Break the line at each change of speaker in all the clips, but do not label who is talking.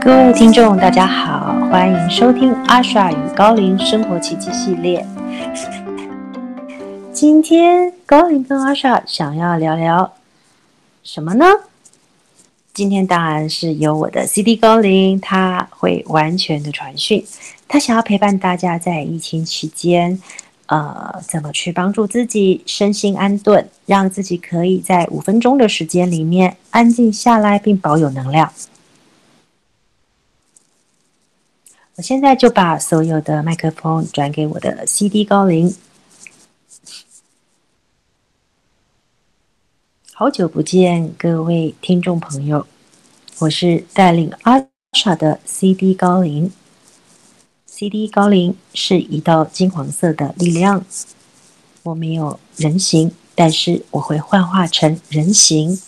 各位听众，大家好，欢迎收听阿莎与高龄生活奇迹系列。今天高龄跟阿莎想要聊聊什么呢？今天当然是由我的 CD 高龄，他会完全的传讯，他想要陪伴大家在疫情期间，呃，怎么去帮助自己身心安顿，让自己可以在五分钟的时间里面安静下来，并保有能量。我现在就把所有的麦克风转给我的 CD 高龄。好久不见，各位听众朋友，我是带领阿莎的 CD 高龄。CD 高龄是一道金黄色的力量，我没有人形，但是我会幻化成人形，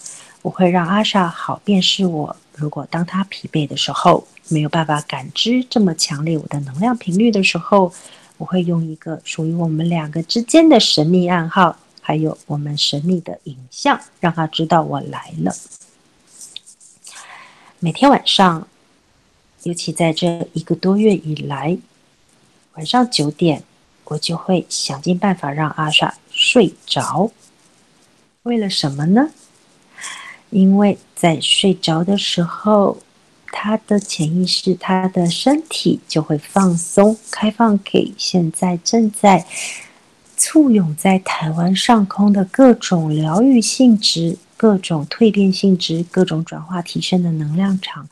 我会让阿莎好辨识我。如果当他疲惫的时候，没有办法感知这么强烈我的能量频率的时候，我会用一个属于我们两个之间的神秘暗号，还有我们神秘的影像，让他知道我来了。每天晚上，尤其在这一个多月以来，晚上九点，我就会想尽办法让阿莎睡着。为了什么呢？因为在睡着的时候。他的潜意识，他的身体就会放松、开放给现在正在簇拥在台湾上空的各种疗愈性质、各种蜕变性质、各种转化提升的能量场，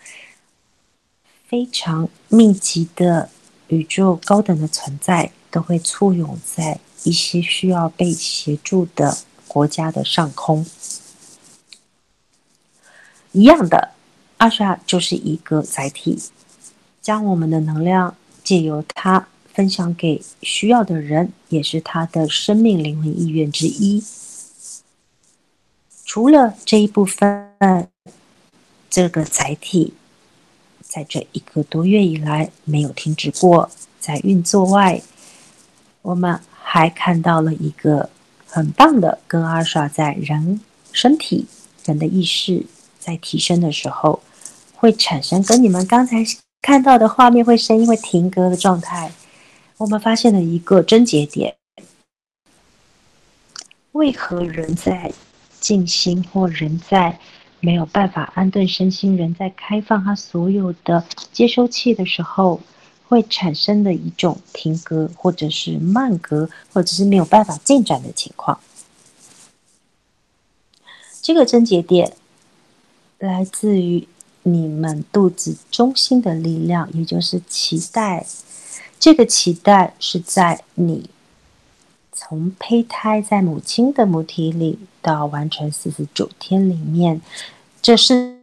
非常密集的宇宙高等的存在，都会簇拥在一些需要被协助的国家的上空，一样的。阿莎就是一个载体，将我们的能量借由它分享给需要的人，也是他的生命灵魂意愿之一。除了这一部分，这个载体在这一个多月以来没有停止过在运作外，我们还看到了一个很棒的，跟阿莎在人身体、人的意识在提升的时候。会产生跟你们刚才看到的画面会声音会停格的状态。我们发现了一个症结点：为何人在静心或人在没有办法安顿身心，人在开放他所有的接收器的时候，会产生的一种停格，或者是慢格，或者是没有办法进展的情况？这个症结点来自于。你们肚子中心的力量，也就是脐带，这个脐带是在你从胚胎在母亲的母体里到完成四十九天里面，这是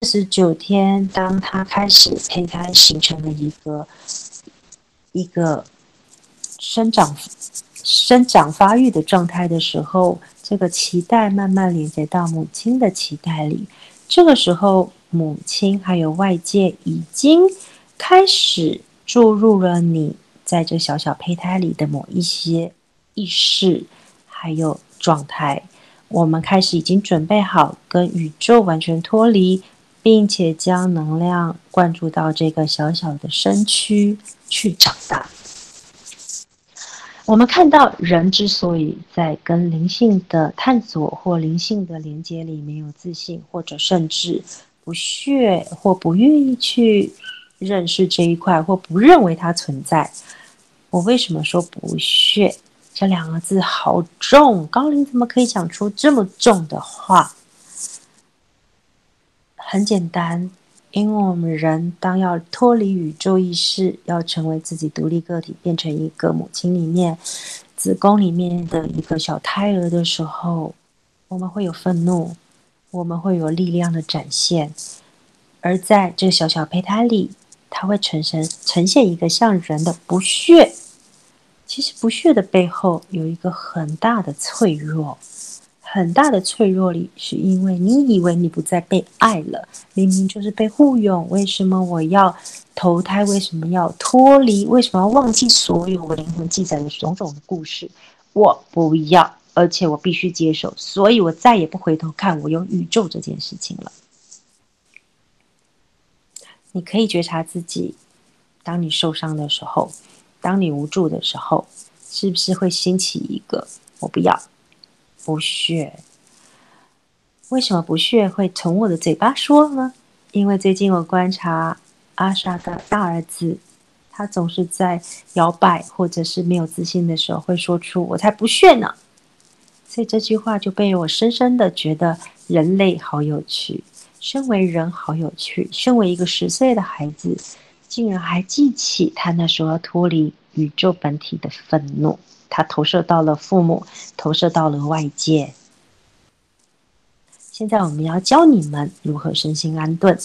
四十九天，当它开始胚胎形成了一个一个生长生长发育的状态的时候，这个脐带慢慢连接到母亲的脐带里，这个时候。母亲还有外界已经开始注入了你在这小小胚胎里的某一些意识，还有状态。我们开始已经准备好跟宇宙完全脱离，并且将能量灌注到这个小小的身躯去长大。我们看到人之所以在跟灵性的探索或灵性的连接里没有自信，或者甚至。不屑或不愿意去认识这一块，或不认为它存在。我为什么说不屑？这两个字好重，高龄怎么可以讲出这么重的话？很简单，因为我们人当要脱离宇宙意识，要成为自己独立个体，变成一个母亲里面子宫里面的一个小胎儿的时候，我们会有愤怒。我们会有力量的展现，而在这个小小胚胎里，它会呈现呈现一个像人的不屑。其实不屑的背后有一个很大的脆弱，很大的脆弱里，是因为你以为你不再被爱了，明明就是被护拥。为什么我要投胎？为什么要脱离？为什么要忘记所有我灵魂记载的种种的故事？我不要。而且我必须接受，所以我再也不回头看我有宇宙这件事情了。你可以觉察自己，当你受伤的时候，当你无助的时候，是不是会兴起一个“我不要，不屑”？为什么不屑会从我的嘴巴说呢？因为最近我观察阿莎的大儿子，他总是在摇摆或者是没有自信的时候，会说出“我才不屑呢”。所以这句话就被我深深的觉得人类好有趣，身为人好有趣。身为一个十岁的孩子，竟然还记起他那时候脱离宇宙本体的愤怒，他投射到了父母，投射到了外界。现在我们要教你们如何身心安顿。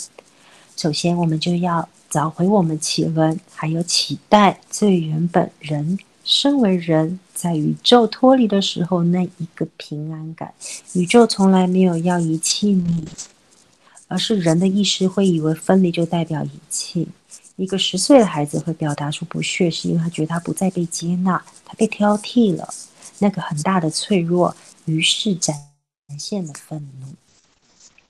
首先，我们就要找回我们企鹅，还有期待最原本人身为人在宇宙脱离的时候那一个平安感。宇宙从来没有要遗弃你，而是人的意识会以为分离就代表遗弃。一个十岁的孩子会表达出不屑，是因为他觉得他不再被接纳，他被挑剔了，那个很大的脆弱，于是展现了愤怒。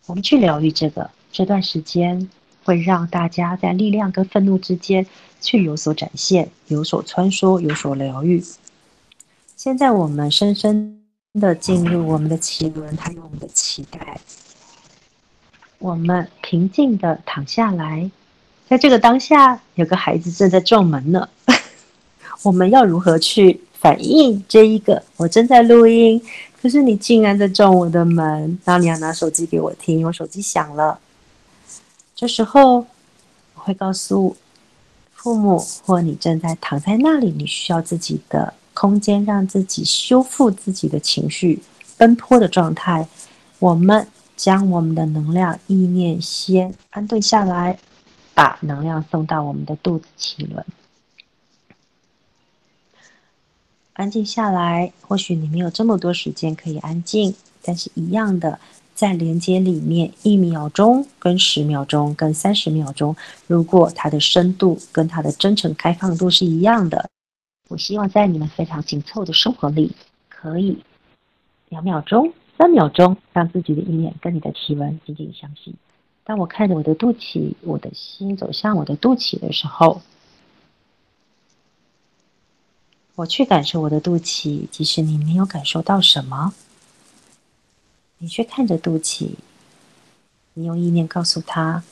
我们去疗愈这个，这段时间会让大家在力量跟愤怒之间去有所展现、有所穿梭、有所疗愈。现在我们深深的进入我们的脐轮，还有我们的脐带。我们平静的躺下来，在这个当下，有个孩子正在撞门呢。我们要如何去反应这一个？我正在录音。可是你竟然在撞我的门，然后你要拿手机给我听，我手机响了。这时候我会告诉父母，或你正在躺在那里，你需要自己的空间，让自己修复自己的情绪奔波的状态。我们将我们的能量意念先安顿下来，把能量送到我们的肚子脐轮。安静下来，或许你没有这么多时间可以安静，但是一样的，在连接里面，一秒钟跟十秒钟跟三十秒钟，如果它的深度跟它的真诚开放度是一样的，我希望在你们非常紧凑的生活里，可以两秒钟、三秒钟，让自己的意念跟你的体温紧紧相吸。当我看着我的肚脐，我的心走向我的肚脐的时候。我去感受我的肚脐，即使你没有感受到什么，你去看着肚脐，你用意念告诉他，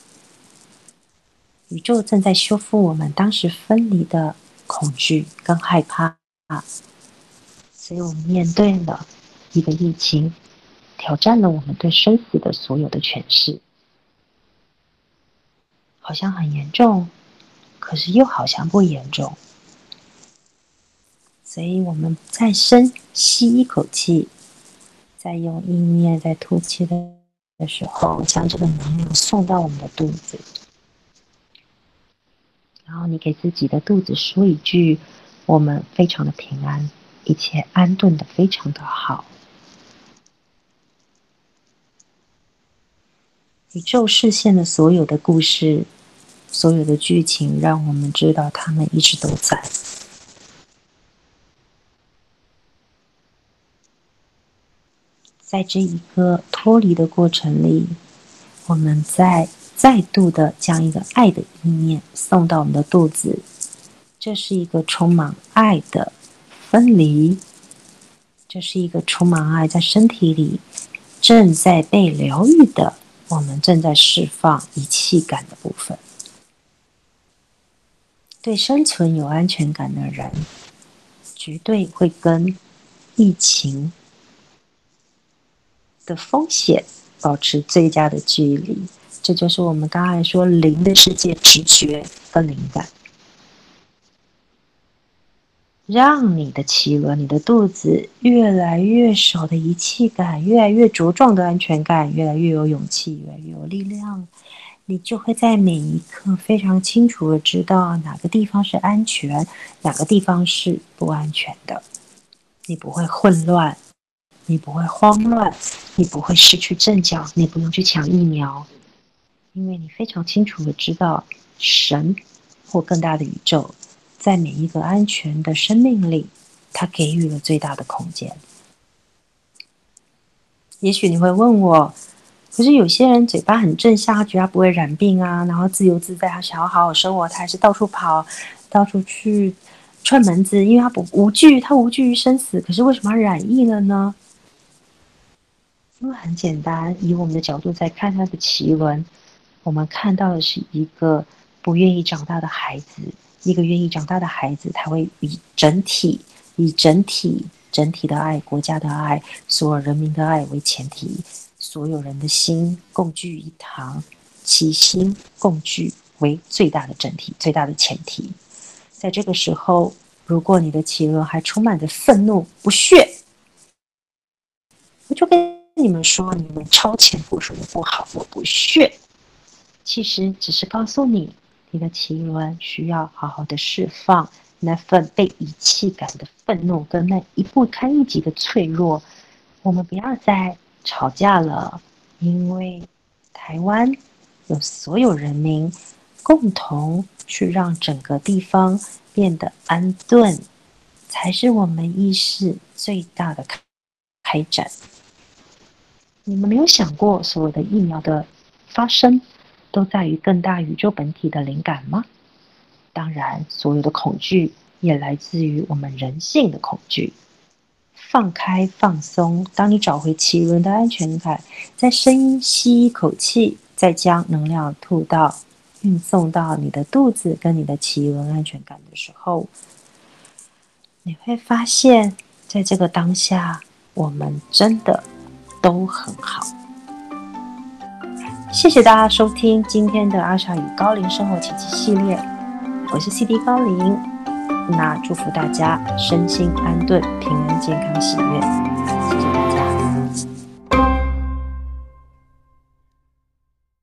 宇宙正在修复我们当时分离的恐惧跟害怕，所以我们面对了一个疫情，挑战了我们对生死的所有的诠释，好像很严重，可是又好像不严重。所以我们再深吸一口气，在用意念在吐气的的时候，将这个能量送到我们的肚子。然后你给自己的肚子说一句：“我们非常的平安，一切安顿的非常的好。”宇宙视线的所有的故事，所有的剧情，让我们知道他们一直都在。在这一个脱离的过程里，我们再再度的将一个爱的意念送到我们的肚子，这是一个充满爱的分离，这是一个充满爱在身体里正在被疗愈的，我们正在释放遗弃感的部分。对生存有安全感的人，绝对会跟疫情。的风险，保持最佳的距离，这就是我们刚才说零的世界直觉和灵感，让你的脐轮、你的肚子越来越少的遗弃感，越来越茁壮的安全感，越来越有勇气，越来越有力量，你就会在每一刻非常清楚的知道哪个地方是安全，哪个地方是不安全的，你不会混乱。你不会慌乱，你不会失去阵脚，你不用去抢疫苗，因为你非常清楚的知道，神或更大的宇宙，在每一个安全的生命里，它给予了最大的空间。也许你会问我，可是有些人嘴巴很正向，他觉得他不会染病啊，然后自由自在，他想要好好生活，他还是到处跑，到处去串门子，因为他不无惧，他无惧于生死。可是为什么染疫了呢？因为很简单，以我们的角度在看他的奇轮，我们看到的是一个不愿意长大的孩子，一个愿意长大的孩子，他会以整体、以整体、整体的爱、国家的爱、所有人民的爱为前提。所有人的心共聚一堂，齐心共聚为最大的整体、最大的前提。在这个时候，如果你的企鹅还充满着愤怒、不屑，我就跟你们说，你们超前部署的不好，我不屑。其实只是告诉你，你的奇轮需要好好的释放那份被遗弃感的愤怒，跟那一不堪一击的脆弱。我们不要再。吵架了，因为台湾有所有人民共同去让整个地方变得安顿，才是我们意识最大的开展。你们没有想过，所有的疫苗的发生都在于更大宇宙本体的灵感吗？当然，所有的恐惧也来自于我们人性的恐惧。放开放松，当你找回奇轮的安全感，在声音吸一口气，再将能量吐到运送到你的肚子跟你的脐轮安全感的时候，你会发现在这个当下，我们真的都很好。谢谢大家收听今天的阿莎与高龄生活奇迹系列，我是 CD 高龄。那祝福大家身心安顿、平安、健康、喜悦。谢谢。